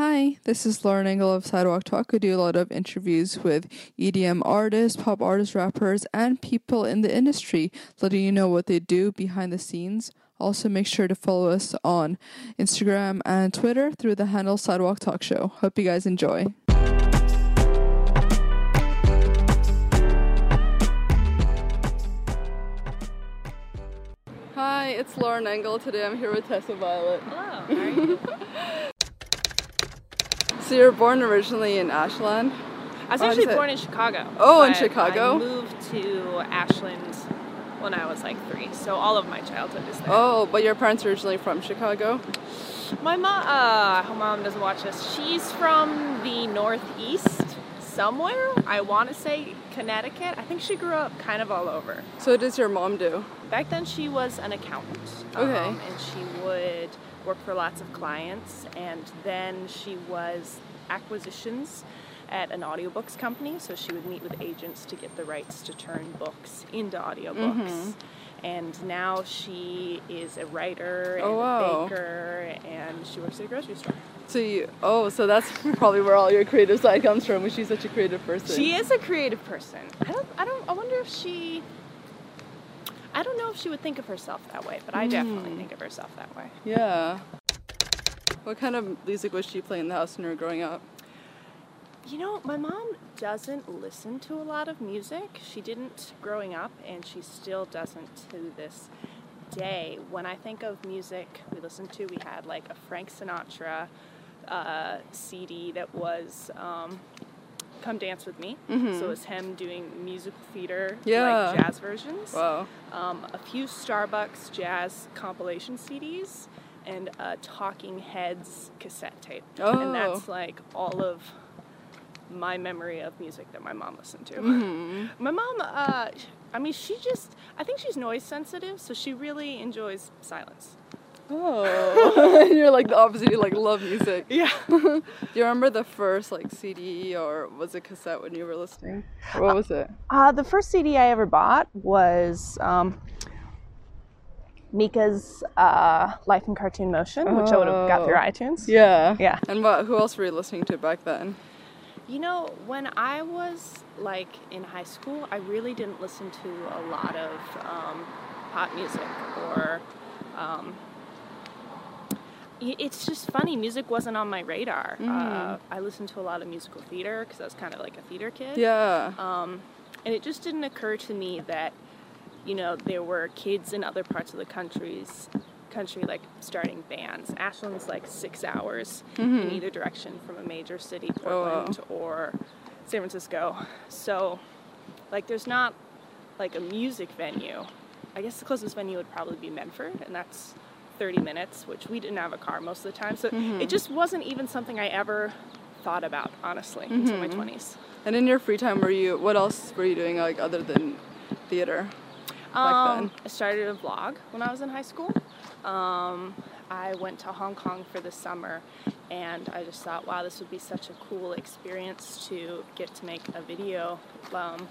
Hi, this is Lauren Engel of Sidewalk Talk. I do a lot of interviews with EDM artists, pop artists, rappers, and people in the industry, letting you know what they do behind the scenes. Also, make sure to follow us on Instagram and Twitter through the handle Sidewalk Talk Show. Hope you guys enjoy. Hi, it's Lauren Engel. Today I'm here with Tessa Violet. Hello, how are you? So you're born originally in Ashland? I was Oh, actually born in Chicago. Oh, in Chicago? I moved to Ashland when I was like three, so all of my childhood is there. Oh, but your parents are originally from Chicago? My mom, uh, her mom doesn't watch this. She's from the Northeast somewhere. I want to say Connecticut. I think she grew up kind of all over. So what does your mom do? Back then, she was an accountant. Okay. Um, and she would work for lots of clients. And then she was acquisitions at an audiobooks company. So she would meet with agents to get the rights to turn books into audiobooks. Mm-hmm. And now she is a writer and Oh, wow. a baker, and she works at a grocery store. So you, oh, so that's probably where all your creative side comes from. Because she's such a creative person. She is a creative person. I don't. I don't. I wonder if she. I don't know if she would think of herself that way, but I definitely Mm. think of herself that way. Yeah. What kind of music was she playing in the house when you were growing up? You know, my mom doesn't listen to a lot of music. She didn't growing up, and she still doesn't to this day. When I think of music we listened to, we had like a Frank Sinatra uh, CD that was um, Come Dance With Me. So it was him doing musical theater, Yeah. like jazz versions. Wow. um, a few Starbucks jazz compilation CDs, and a Talking Heads cassette tape. Oh. And that's like all of my memory of music that my mom listened to. Mm-hmm. My mom, uh, I mean, she just, I think she's noise sensitive, so she really enjoys silence. Oh. and you're like the opposite. You like love music. Yeah. Do you remember the first like CD or was it cassette when you were listening? Or what was it? Uh, the first CD I ever bought was um, Mika's uh, Life in Cartoon Motion, which I would have got through Oh. iTunes. Yeah. Yeah. And what? Who else were you listening to back then? You know, when I was like in high school, I really didn't listen to a lot of um, pop music or. Um, y- it's just funny. Music wasn't on my radar. Uh, I listened to a lot of musical theater because I was kind of like a theater kid. Yeah. Um, and it just didn't occur to me that, you know, there were kids in other parts of the countries, country like starting bands. Ashland's like six hours in either direction from a major city, Oh, wow. Portland or San Francisco. So, like, there's not like a music venue. I guess the closest venue would probably be Medford, and that's 30 minutes, which we didn't have a car most of the time. So it just wasn't even something I ever thought about, honestly, until my 20s. And in your free time, were you? What else were you doing like other than theater? Back Um, then. I started a vlog when I was in high school. Um, I went to Hong Kong for the summer, and I just thought, wow, this would be such a cool experience to get to make a video um,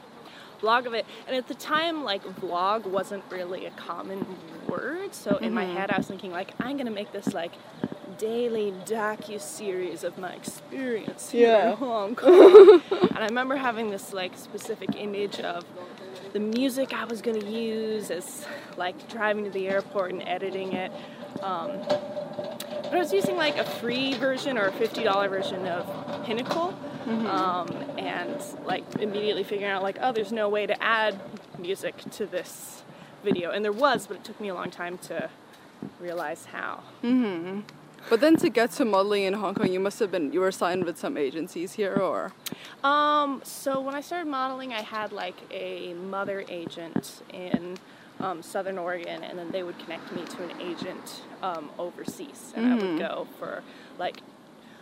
vlog of it. And at the time, like vlog wasn't really a common word, so in my Mm-hmm. head, I was thinking like, I'm gonna make this like daily docu series of my experience here Yeah. in Hong Kong. and I remember having this like specific image of the music I was gonna use as like driving to the airport and editing it. Um, but I was using like a free version or a fifty dollar version of Pinnacle, um, and like immediately figuring out like, oh, there's no way to add music to this video, and there was, but it took me a long time to realize how. But then to get to modeling in Hong Kong, you must have been you were signed with some agencies here, or? Um, so when I started modeling, I had like a mother agent in um, Southern Oregon, and then they would connect me to an agent um, overseas, and I would go for like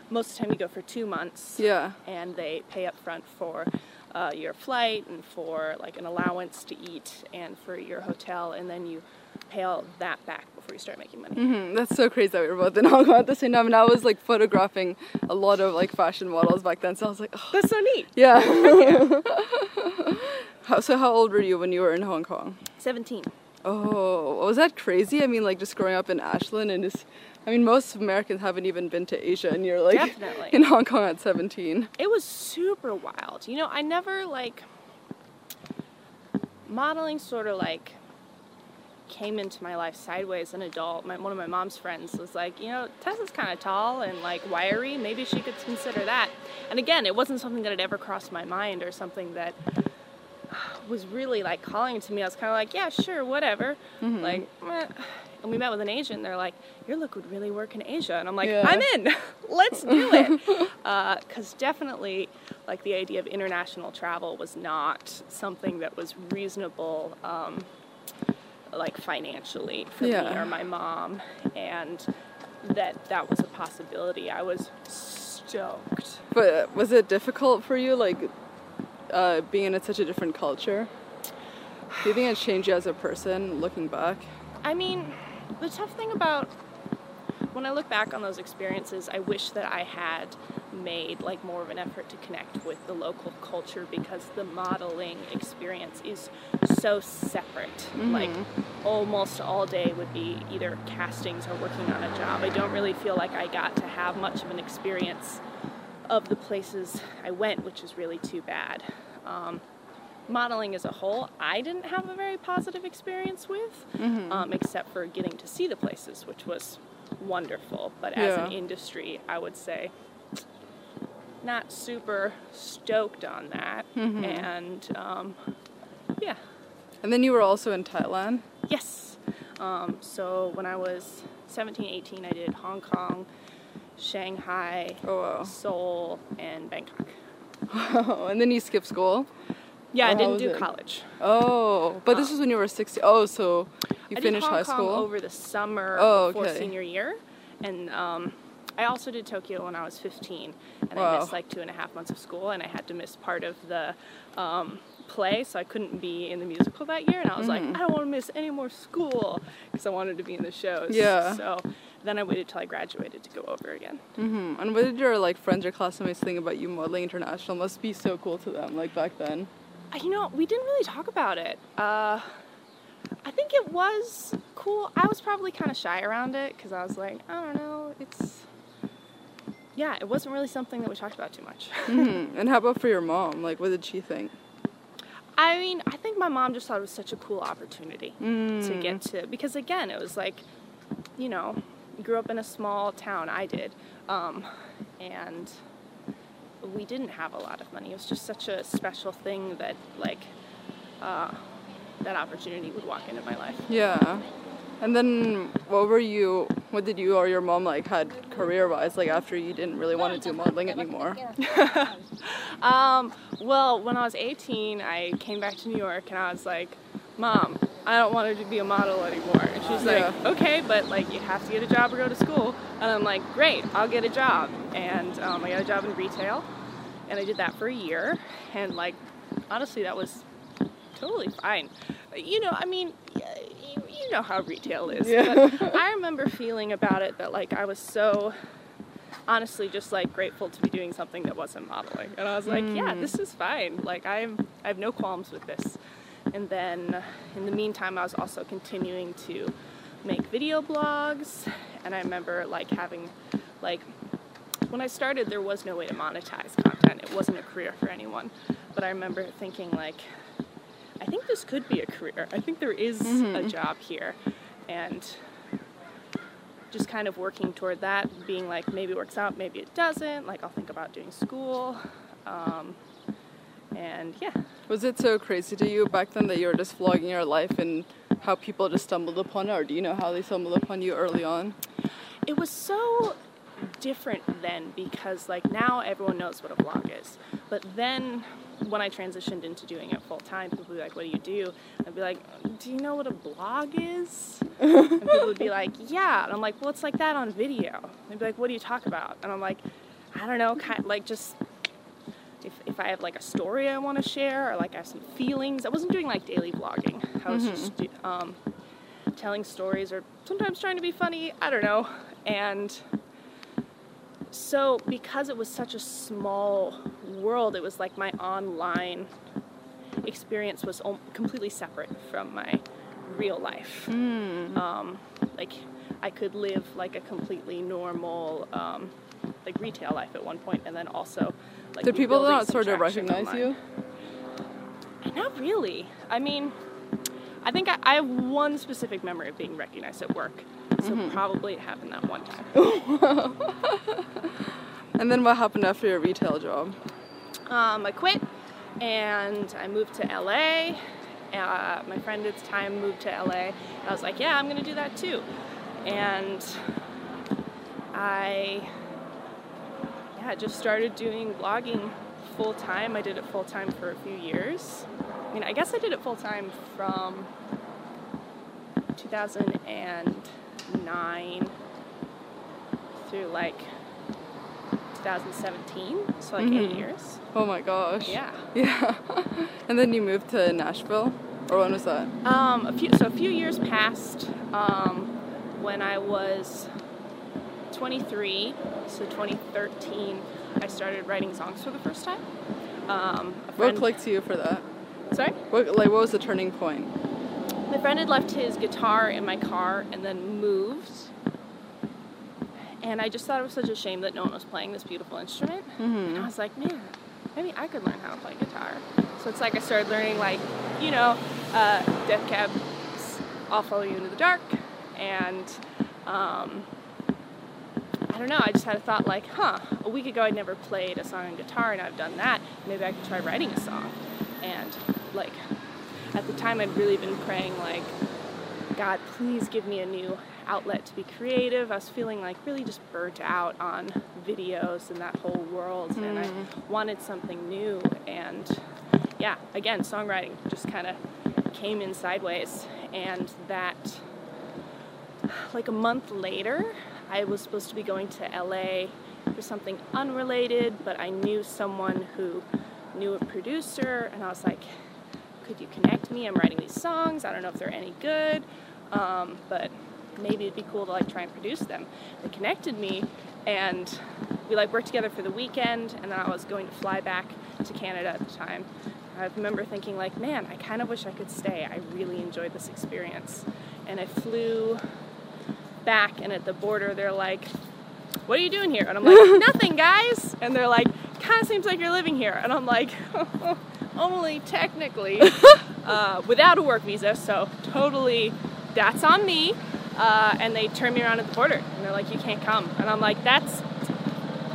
most of the time you go for two months. yeah. and they pay up front for uh, your flight and for like an allowance to eat and for your hotel, and then you pay all that back before you start making money. Mhm, That's so crazy that we were both in Hong Kong at the same time, and I was like photographing a lot of like fashion models back then. So I was like, oh, That's so neat. yeah. how, so how old were you when you were in Hong Kong? 17. Oh, was that crazy? I mean, like just growing up in Ashland and just I mean, most Americans haven't even been to Asia, and you're like Definitely. in Hong Kong at 17. it was super wild. You know, I never like modeling sort of like came into my life sideways an adult. My, one of my mom's friends was like, you know, Tessa's kind of tall and like wiry. Maybe she could consider that. And again, it wasn't something that had ever crossed my mind or something that was really like calling to me. I was kind of like, yeah, sure, whatever. Like, eh. and we met with an Asian. They're like, your look would really work in Asia. And I'm like, Yeah. I'm in. Let's do it. Because definitely, like the idea of international travel was not something that was reasonable, um, like financially for me or my mom, and that that was a possibility. I was stoked. But was it difficult for you, like, uh, being in such a different culture? Do you think it changed you as a person, looking back? I mean, the tough thing about when I look back on those experiences, I wish that I had made like more of an effort to connect with the local culture because the modeling experience is so separate. Like almost all day would be either castings or working on a job. I don't really feel like I got to have much of an experience of the places I went, which is really too bad. Um, modeling as a whole, I didn't have a very positive experience with, um, except for getting to see the places, which was wonderful. But as an industry, I would say not super stoked on that. Mm-hmm. And um, yeah, And then you were also in Thailand. yes. Um, so when I was 17, 18, I did Hong Kong, Shanghai, Oh wow. Seoul, and Bangkok. and then you skipped school. Yeah, Oh, I didn't do it? college. Oh, but this was when you were 16. Oh, so you I finished high school. over the summer Oh, before okay. senior year, and um, I also did Tokyo when I was 15, and I missed like two and a half months of school, and I had to miss part of the um, play, so I couldn't be in the musical that year. And I was like, I don't want to miss any more school because I wanted to be in the shows. Yeah. So then I waited till I graduated to go over again. hmm And what did your like friends or classmates think about you modeling international? Must be so cool to them, like back then. Uh, You know, we didn't really talk about it. Uh, I think it was cool. I was probably kind of shy around it because I was like, I don't know, it's. Yeah, it wasn't really something that we talked about too much. hmm And how about for your mom? Like, what did she think? I mean, I think my mom just thought it was such a cool opportunity to Mm. get to because again, it was like, you know, grew up in a small town. I did, um, and we didn't have a lot of money. It was just such a special thing that like uh, that opportunity would walk into my life. Yeah. And then, what were you? What did you or your mom like had career-wise? Like after you didn't really want to do modeling anymore. Um, well, when I was 18, I came back to New York and I was like, Mom, I don't want to be a model anymore. And she's like, Yeah. Okay, but like you have to get a job or go to school. And I'm like, Great, I'll get a job. And um, I got a job in retail, and I did that for a year. And like, honestly, that was totally fine. You know, I mean, you, you know how retail is. Yeah. But I remember feeling about it that like I was so honestly just like grateful to be doing something that wasn't modeling. And i was like yeah mm. this is fine. Like i'm i have no qualms with this. And then in the meantime i was also continuing to make video blogs. And i remember like having like when i started there was no way to monetize content. It wasn't a career for anyone. But i remember thinking like i think this could be a career i think there is a job here. And just kind of working toward that, being like maybe it works out, maybe it doesn't. Like I'll think about doing school, um, and yeah, Was it so crazy to you back then that you were just vlogging your life and how people just stumbled upon it, or do you know how they stumbled upon you early on? it was so different then because like now everyone knows what a vlog is, but then when I transitioned into doing it full time, people would be like, "What do you do?" I'd be like, "Do you know what a blog is?" and people would be like, "Yeah," and I'm like, "Well, it's like that on video." They'd be like, "What do you talk about?" And I'm like, "I don't know, kind like just." If, if I have like a story I want to share or like I have some feelings, I wasn't doing like daily vlogging. I was just um, telling stories or sometimes trying to be funny. I don't know. And so, because it was such a small world, it was like my online experience was om- completely separate from my real life. Um, like, I could live like a completely normal um, like retail life at one point, and then also like Did people not sort of recognize online. you? Not really. I mean, I think I, I have one specific memory of being recognized at work, so Mm-hmm. probably it happened that one time. And then what happened after your retail job? Um, I quit and I moved to LA. Uh, my friend at the time moved to LA. I was like, yeah, I'm gonna do that too. And I, yeah, just started doing blogging full time. I did it full time for a few years. I mean, I guess I did it full time from 2009 through like 2017, so like eight Mhm. years. Oh my gosh. Yeah. Yeah. and then you moved to Nashville? Or when was that? Um, a few, so a few years passed um, when I was 23, so 2013, I started writing songs for the first time. Um, What clicked to you for that? Sorry? What, like, what was the turning point? My friend had left his guitar in my car and then moved. And I just thought it was such a shame that no one was playing this beautiful instrument. And I was like, man, maybe I could learn how to play guitar. So it's like I started learning, like, you know, uh, Death Cab's I'll Follow You Into the Dark. And um, I don't know, I just had a thought, like, huh, a week ago I'd never played a song on guitar and I've done that. Maybe I could try writing a song. And, like, at the time I'd really been praying, like, God, please give me a new outlet to be creative. I was feeling like really just burnt out on videos and that whole world, and I wanted something new. And yeah, again, songwriting just kind of came in sideways. And that, like a month later, I was supposed to be going to LA for something unrelated, but I knew someone who knew a producer, and I was like, could you connect me? I'm writing these songs. I don't know if they're any good, um, but maybe it'd be cool to like try and produce them. They connected me, and we like worked together for the weekend. And then I was going to fly back to Canada at the time. I remember thinking like, man, I kind of wish I could stay. I really enjoyed this experience, and I flew back, and at the border they're like, "What are you doing here?" And I'm like, "Nothing, guys." And they're like, "Kind of seems like you're living here." And I'm like, "Only technically, uh, without a work visa, so totally, that's on me." Uh, and they turn me around at the border, and they're like, "You can't come." And I'm like, "That's."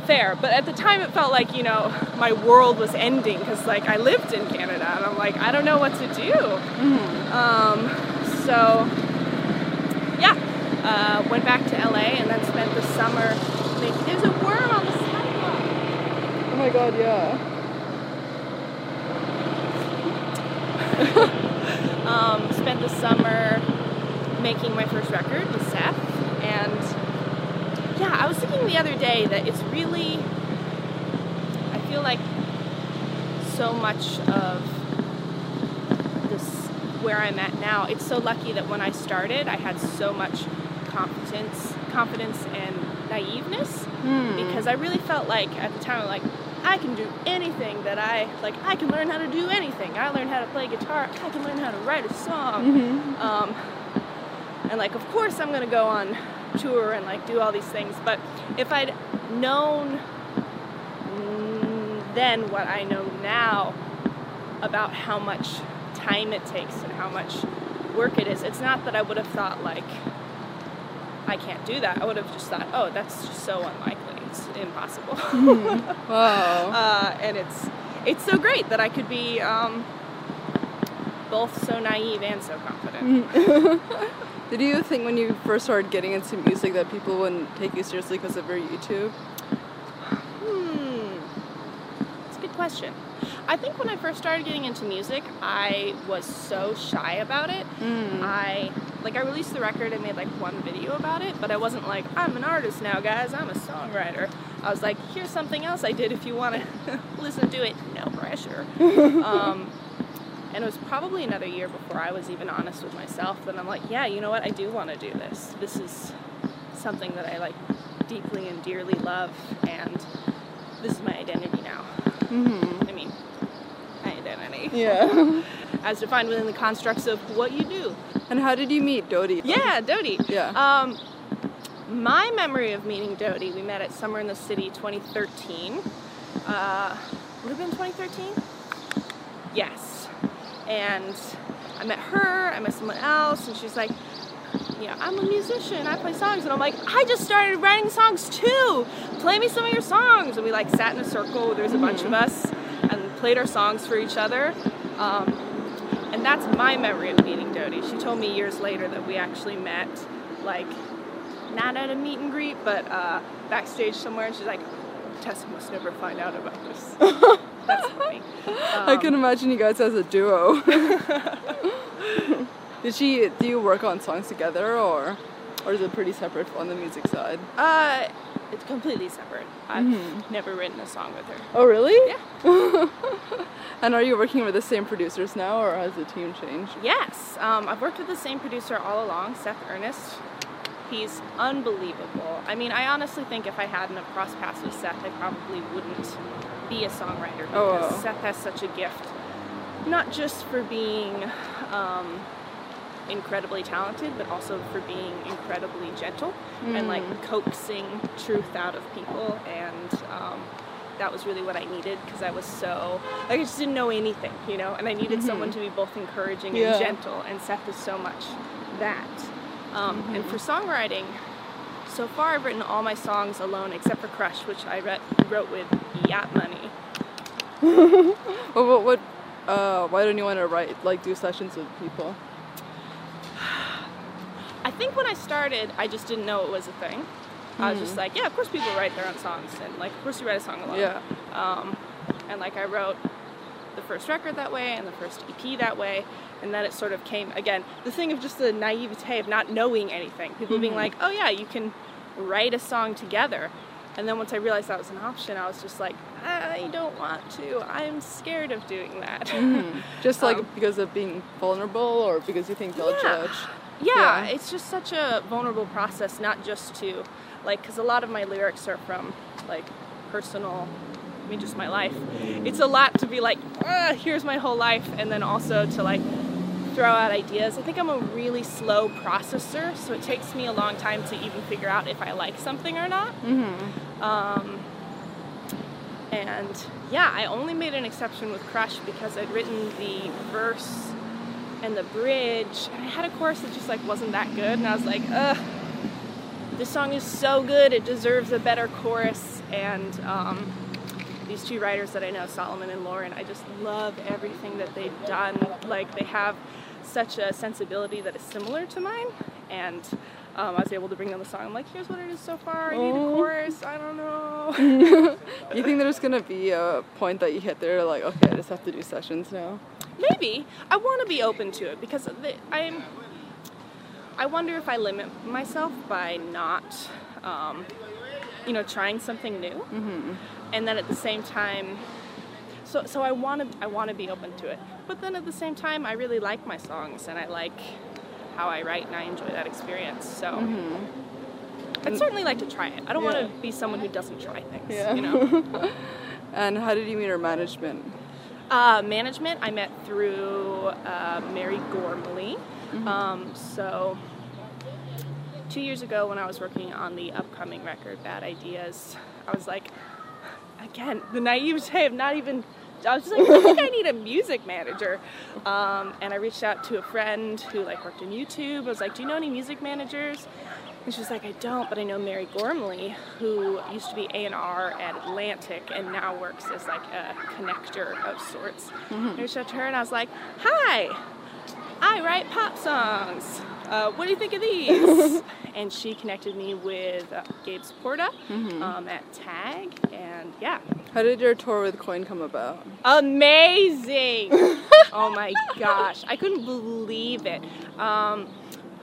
Fair, but at the time it felt like you know my world was ending because like I lived in Canada and I'm like I don't know what to do. Um, so yeah, uh, went back to LA and then spent the summer. Making, there's a worm on the sidewalk. Oh my god, yeah. Um, spent the summer making my first record with Seth, and yeah, I was thinking the other day that it's really. I feel like so much of this where I'm at now. It's so lucky that when I started, I had so much confidence, confidence and naiveness because I really felt like at the time, like I can do anything that I like. I can learn how to do anything. I learned how to play guitar. I can learn how to write a song. Um, and like, of course, I'm gonna go on tour and like do all these things. But if I'd known then what I know now about how much time it takes and how much work it is, it's not that I would have thought like I can't do that. I would have just thought, oh, that's just so unlikely. It's impossible. Wow. uh, and it's it's so great that I could be um, both so naive and so confident. Did you think when you first started getting into music that people wouldn't take you seriously because of your YouTube? Hmm. It's a good question. I think when I first started getting into music, I was so shy about it. I like I released the record and made like one video about it, but I wasn't like I'm an artist now, guys. I'm a songwriter. I was like, here's something else I did if you want to listen to it. No pressure. um, and it was probably another year before I was even honest with myself that I'm like, yeah, you know what? I do want to do this. This is something that I like deeply and dearly love, and this is my identity now. Mm-hmm. I mean, my identity, Yeah. as defined within the constructs of what you do. and how did you meet Dodie? Yeah, Dodie. Yeah. Um, my memory of meeting Dodie, we met at Summer in the City 2013. Uh, would have been 2013? Yes. And I met her, I met someone else, and she's like, yeah, I'm a musician, I play songs. And I'm like, I just started writing songs too. Play me some of your songs. And we like sat in a circle, there was a bunch of us, and played our songs for each other. Um, and that's my memory of meeting Dodie. She told me years later that we actually met, like, not at a meet and greet, but uh, backstage somewhere. And she's like, Tessa must never find out about this. that's funny. I can imagine you guys as a duo. Did she? Do you work on songs together, or, or is it pretty separate on the music side? Uh, it's completely separate. I've never written a song with her. Oh, really? Yeah. And are you working with the same producers now, or has the team changed? Yes, um, I've worked with the same producer all along, Seth Earnest. He's unbelievable. I mean, I honestly think if I hadn't have crossed paths with Seth, I probably wouldn't be a songwriter Oh, because wow. Seth has such a gift, not just for being um, incredibly talented, but also for being incredibly gentle and like coaxing truth out of people. And um, that was really what I needed because I was so like I just didn't know anything, you know. And I needed someone to be both encouraging Yeah. and gentle. And Seth is so much that. Um, And for songwriting, so far I've written all my songs alone except for Crush, which I re- wrote with Yacht Money. What? what uh, why don't you want to write, like, do sessions with people? I think when I started, I just didn't know it was a thing. I was just like, yeah, of course people write their own songs, and like, of course you write a song alone. Yeah. Um, and like, I wrote the first record that way, and the first EP that way, and then it sort of came again. The thing of just the naivete of not knowing anything. People being like, oh yeah, you can write a song together. And then once I realized that was an option, I was just like, I don't want to. I'm scared of doing that. Just like Um, because of being vulnerable, or because you think they'll Yeah. judge? Yeah, Yeah. it's just such a vulnerable process, not just to, like, because a lot of my lyrics are from, like, personal, Mean, just my life. It's a lot to be like, ah, here's my whole life, and then also to, like, throw out ideas. I think I'm a really slow processor, so it takes me a long time to even figure out if I like something or not. Mm-hmm. Um, and yeah, I only made an exception with Crush because I'd written the verse and the bridge, and I had a chorus that just like wasn't that good, and I was like, ugh, this song is so good, it deserves a better chorus. And um, these two writers that I know, Solomon and Lauren, I just love everything that they've done. Like they have such a sensibility that is similar to mine, and um, I was able to bring them the song. I'm like, here's what it is so far. I need a chorus. I don't know. Do you think there's gonna be a point that you hit there, like, okay, I just have to do sessions now? Maybe I want to be open to it because the, I'm. I wonder if I limit myself by not, um, you know, trying something new, Mm-hmm. and then at the same time. So, so I want to I want to be open to it, but then at the same time I really like my songs and I like how I write and I enjoy that experience. So I'd certainly like to try it. I don't want to be someone who doesn't try things. Yeah. You know. And how did you meet her management? Uh, management I met through uh, Mary Gormley. Um, so, two years ago when I was working on the upcoming record, Bad Ideas, I was like, again, the naivete of not even. I was just like, I think I need a music manager, um, and I reached out to a friend who like worked in YouTube. I was like, "Do you know any music managers?" And she was like, I don't, but I know Mary Gormley, who used to be A&R at Atlantic and now works as like a connector of sorts. I reached out to her and I was like, hi, I write pop songs. Uh, what do you think of these? and she connected me with uh, Gabe Saporta um, at Tag, and yeah, How did your tour with Coin come about? amazing! oh my gosh, I couldn't believe it. Um,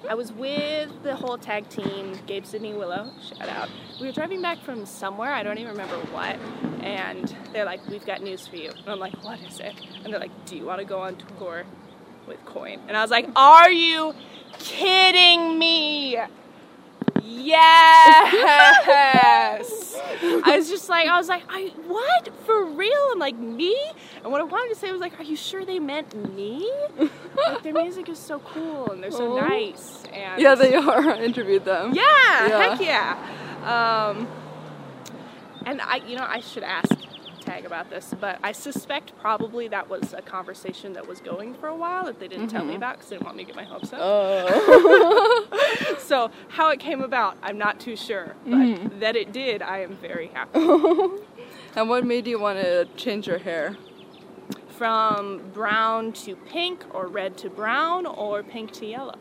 I was with the whole tag team, Gabe, Sydney, Willow, shout out. We were driving back from somewhere, I don't even remember what, and they're like, We've got news for you. And I'm like, What is it? And they're like, Do you want to go on tour with Coin? And I was like, Are you kidding me? Yes! I was just like, I was like, I what for real? I'm like me, and what I wanted to say was like, are you sure they meant me? like their music is so cool and they're so Oh. nice and Yeah, they are. I interviewed them. yeah, Yeah. heck yeah. Um, and I, you know, I should ask Tag about this, but I suspect probably that was a conversation that was going for a while that they didn't tell me about because they didn't want me to get my hopes up. Oh. So how it came about, I'm not too sure, but Mm-hmm. that it did, I am very happy. and what made you want to change your hair? From brown to pink, or red to brown, or pink to yellow.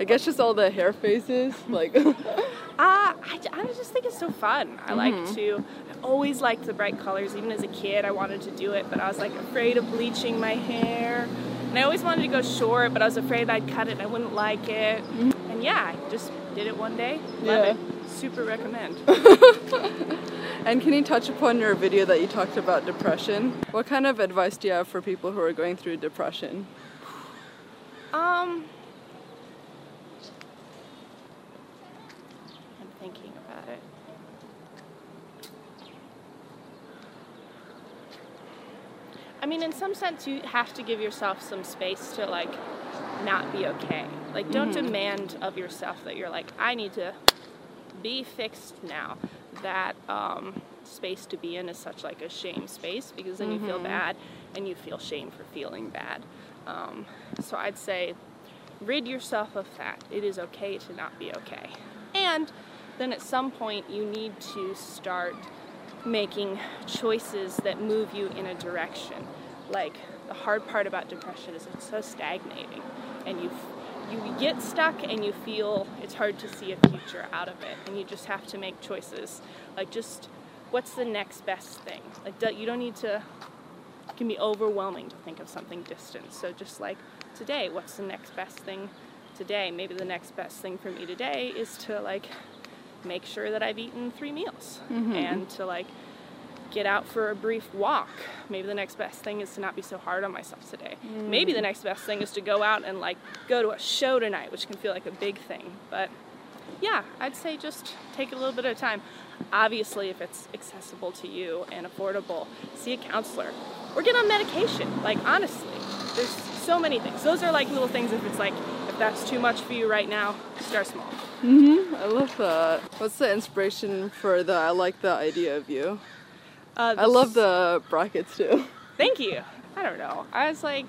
I guess just all the hair phases. Like, Uh, I, I just think it's so fun. I like Mm-hmm. to, I always liked the bright colors. Even as a kid, I wanted to do it, but I was like afraid of bleaching my hair. And I always wanted to go short, but I was afraid I'd cut it and I wouldn't like it. And yeah, I just did it one day. Love. Yeah. it. Super recommend. and can you touch upon your video that you talked about depression? What kind of advice do you have for people who are going through depression? Um, I'm thinking about it. I mean, in some sense, you have to give yourself some space to like not be okay. Like, don't demand of yourself that you're like, I need to be fixed now. That um, space to be in is such like a shame space because then you feel bad and you feel shame for feeling bad. Um, so I'd say rid yourself of that. It is okay to not be okay. And then at some point, you need to start making choices that move you in a direction. Like the hard part about depression is it's so stagnating, and you you get stuck and you feel it's hard to see a future out of it, and you just have to make choices. Like just what's the next best thing? Like you don't need to. It can be overwhelming to think of something distant. So just like today, what's the next best thing today? Maybe the next best thing for me today is to like make sure that I've eaten three meals mm-hmm. and to like get out for a brief walk. Maybe the next best thing is to not be so hard on myself today. Maybe the next best thing is to go out and like go to a show tonight, which can feel like a big thing. But yeah, I'd say just take a little bit of time. Obviously, if it's accessible to you and affordable, see a counselor or get on medication. Like, honestly, there's so many things. Those are like little things if it's like, if that's too much for you right now, start small. Mm hmm. I love that. What's the inspiration for the I like the idea of you? Uh, I love the brackets too. Thank you. I don't know. I was like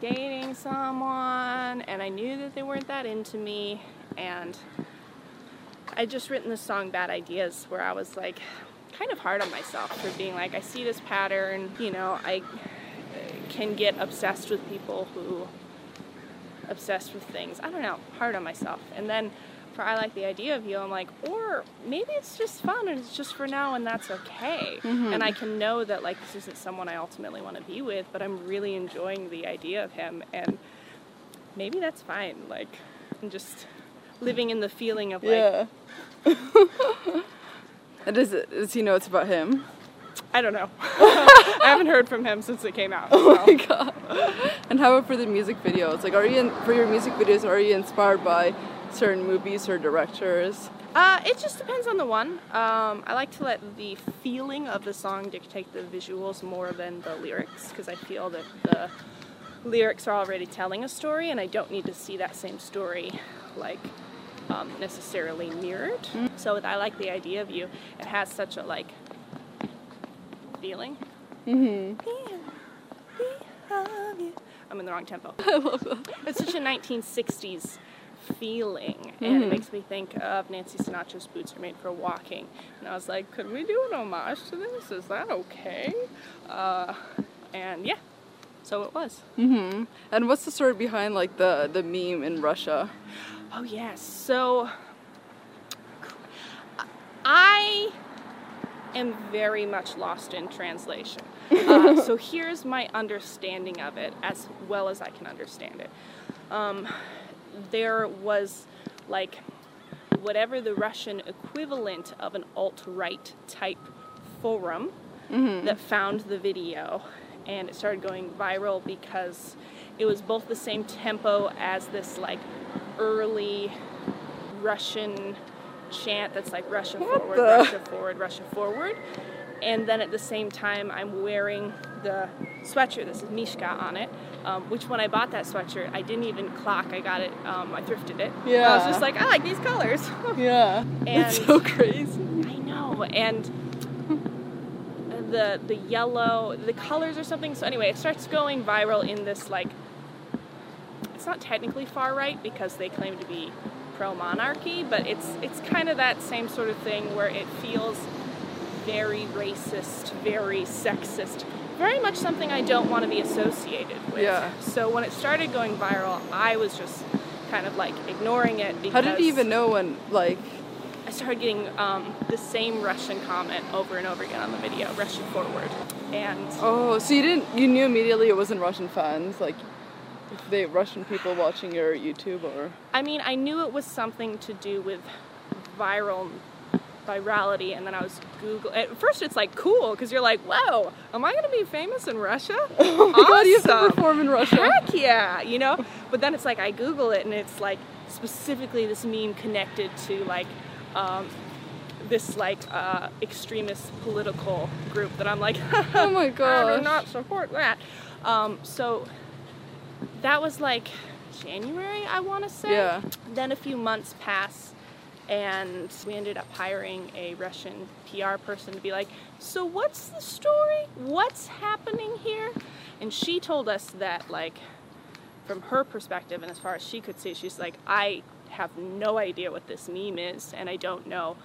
dating someone and I knew that they weren't that into me and I just written this song Bad Ideas where I was like kind of hard on myself for being like I see this pattern, you know, I can get obsessed with people who obsessed with things. I don't know, hard on myself. And then for I like the idea of you, I'm like, or maybe it's just fun and it's just for now and that's okay. Mm-hmm. And I can know that like this isn't someone I ultimately want to be with, but I'm really enjoying the idea of him and maybe that's fine. Like I'm just living in the feeling of like yeah. and does it does he know it's about him? I don't know. I haven't heard from him since it came out. Oh my god. And how about for the music videos? Like, are you in, for your music videos? Are you inspired by certain movies or directors? Uh, it just depends on the one. Um, I like to let the feeling of the song dictate the visuals more than the lyrics because I feel that the lyrics are already telling a story and I don't need to see that same story like um, necessarily mirrored. So I like the idea of you. It has such a like feeling. Mm-hmm. I'm in the wrong tempo. I love that. It's such a 1960s feeling, and it makes me think of Nancy Sinatra's "Boots Are Made for Walking." And I was like, could we do an homage to this? Is that okay? Uh, and yeah, so it was. Mm-hmm. And what's the story behind like the the meme in Russia? Oh yes. So I am very much lost in translation. Uh, so here's my understanding of it as well as I can understand it. Um, there was like whatever the Russian equivalent of an alt right type forum mm-hmm. that found the video and it started going viral because it was both the same tempo as this like early Russian chant that's like Russia What forward, the- Russia forward, Russia forward. And then at the same time, I'm wearing the sweatshirt. This is Mishka on it. Um, which when I bought that sweatshirt, I didn't even clock. I got it. Um, I thrifted it. Yeah. I was just like, I like these colors. Yeah. It's so crazy. I know, and the the yellow, the colors or something. So anyway, it starts going viral in this like. It's not technically far right because they claim to be pro monarchy, but it's it's kind of that same sort of thing where it feels very racist, very sexist, very much something I don't want to be associated with. Yeah. So when it started going viral, I was just kind of like ignoring it because How did you even know when, like, I started getting um, the same Russian comment over and over again on the video, Russian forward. And oh, so you didn't, you knew immediately it wasn't Russian fans, like, if they Russian people watching your YouTube or. I mean, I knew it was something to do with viral virality, and then I was Google. At first, it's like cool because you're like, "Whoa, am I gonna be famous in Russia?" Oh my god, you have to perform in Russia. Heck yeah, you know. But then it's like I Google it, and it's like specifically this meme connected to like um, this like uh, extremist political group that I'm like, Oh my god, I do not support that. Um, so that was like January, I want to say. Yeah. Then a few months pass, and we ended up hiring a Russian PR person to be like, So, what's the story? What's happening here? And she told us that, like, from her perspective, and as far as she could see, she's like, I have no idea what this meme is, and I don't know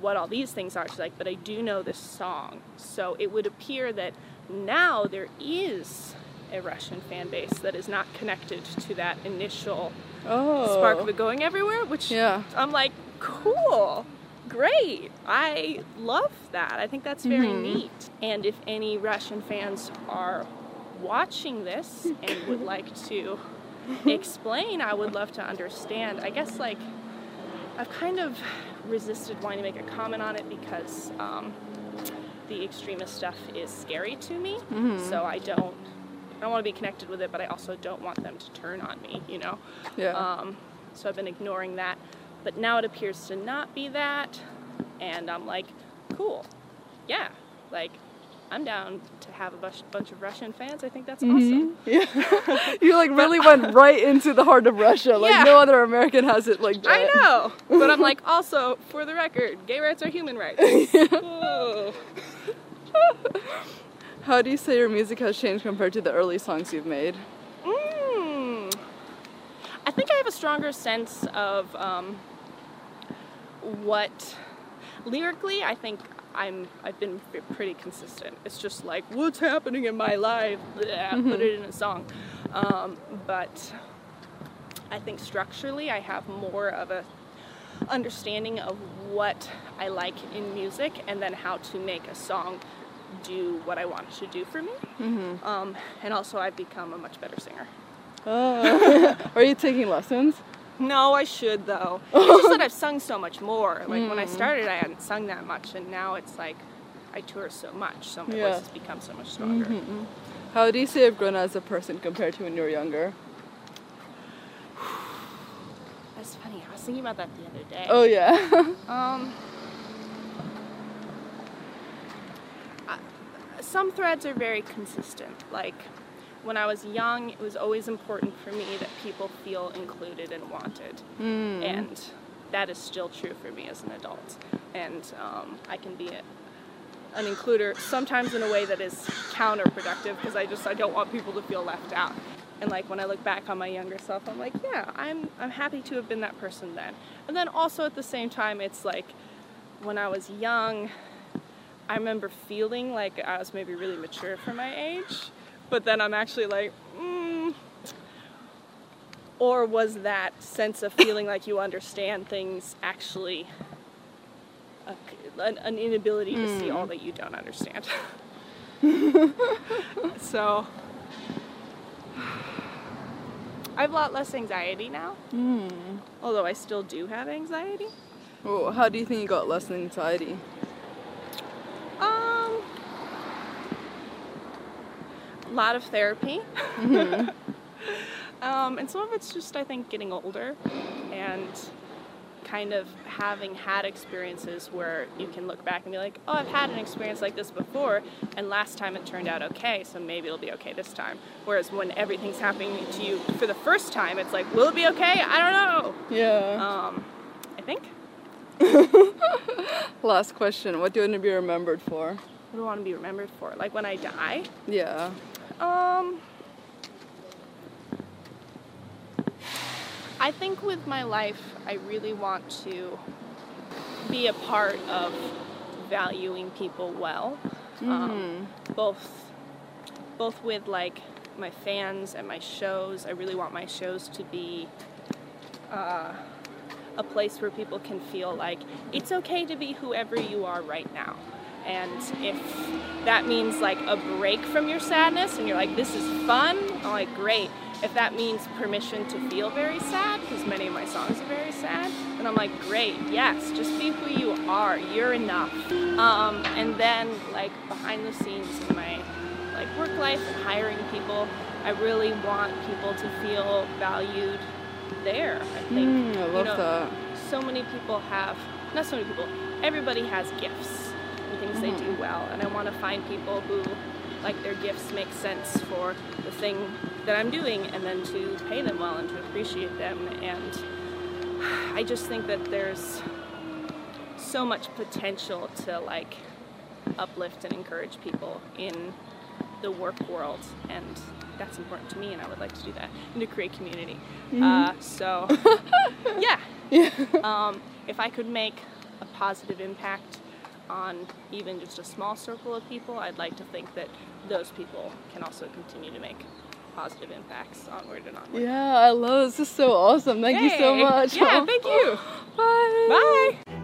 what all these things are. She's like, but I do know this song. So it would appear that now there is a Russian fan base that is not connected to that initial Oh. spark of it going everywhere, which Yeah. I'm like, cool, great. I love that. I think that's very Mhm. neat. And if any Russian fans are watching this and would like to explain, I would love to understand. I guess, like, I've kind of resisted wanting to make a comment on it because um, the extremist stuff is scary to me. Mhm. So I don't. I don't want to be connected with it, but I also don't want them to turn on me, you know? Yeah. Um, so I've been ignoring that. But now it appears to not be that. And I'm like, cool. Yeah. Like, I'm down to have a bunch, bunch of Russian fans. I think that's awesome. Mhm. Yeah. you like really went right into the heart of Russia. Like Yeah. no other American has it like that. I know. But I'm like, also, for the record, gay rights are human rights. How do you say your music has changed compared to the early songs you've made? Mm. I think I have a stronger sense of um, what lyrically. I think I'm. I've been pretty consistent. It's just like what's happening in my life. bleh, Put it in a song. Um, but I think structurally, I have more of a understanding of what I like in music, and then how to make a song do what I want to do for me. Mm-hmm. Um, and also, I've become a much better singer. Oh. Are you taking lessons? No, I should though. It's just that I've sung so much more. Like when I Mm. started, I hadn't sung that much, and now it's like I tour so much, so my Yeah. voice has become so much stronger. Mhm. How do you say you've grown as a person compared to when you were younger? That's funny. I was thinking about that the other day. Oh yeah. Um, I- some threads are very consistent. Like when I was young, it was always important for me that people feel included and wanted, Mm. and that is still true for me as an adult. And um, I can be a, an includer sometimes in a way that is counterproductive because I just I don't want people to feel left out. And like when I look back on my younger self, I'm like, yeah, I'm I'm happy to have been that person then. And then also at the same time, it's like when I was young, I remember feeling like I was maybe really mature for my age, but then I'm actually like, mm. Or was that sense of feeling like you understand things actually a, an, an inability to see all that you don't understand? so I have a lot less anxiety now, Mm. although I still do have anxiety. Oh, how do you think you got less anxiety? A lot of therapy. um, and some of it's just, I think, getting older and kind of having had experiences where you can look back and be like, oh, I've had an experience like this before, and last time it turned out okay, so maybe it'll be okay this time. Whereas when everything's happening to you for the first time, it's like, will it be okay? I don't know. Yeah. Um, I think. Last question. What do you want to be remembered for? What do I want to be remembered for? Like when I die? Yeah. Um, I think with my life, I really want to be a part of valuing people well, um, both both with like my fans and my shows. I really want my shows to be uh, a place where people can feel like it's okay to be whoever you are right now. And if that means like a break from your sadness and you're like, this is fun, I'm like, great. If that means permission to feel very sad, because many of my songs are very sad, then I'm like, great, yes, just be who you are. You're enough. Um, and then like behind the scenes in my like work life and hiring people, I really want people to feel valued there. I think Mm, I you know, that. so many people have not so many people everybody has gifts and things they do well. And i want to find people who like their gifts make sense for the thing that i'm doing and then to pay them well and to appreciate them. And i just think that there's so much potential to like uplift and encourage people in the work world. And that's important to me and i would like to do that and to create community. Uh, so yeah. Yeah. um, if I could make a positive impact on even just a small circle of people, I'd like to think that those people can also continue to make positive impacts onward and onward. Yeah, I love it. This is so awesome. Thank you so much. Yeah, thank you. Bye. Bye.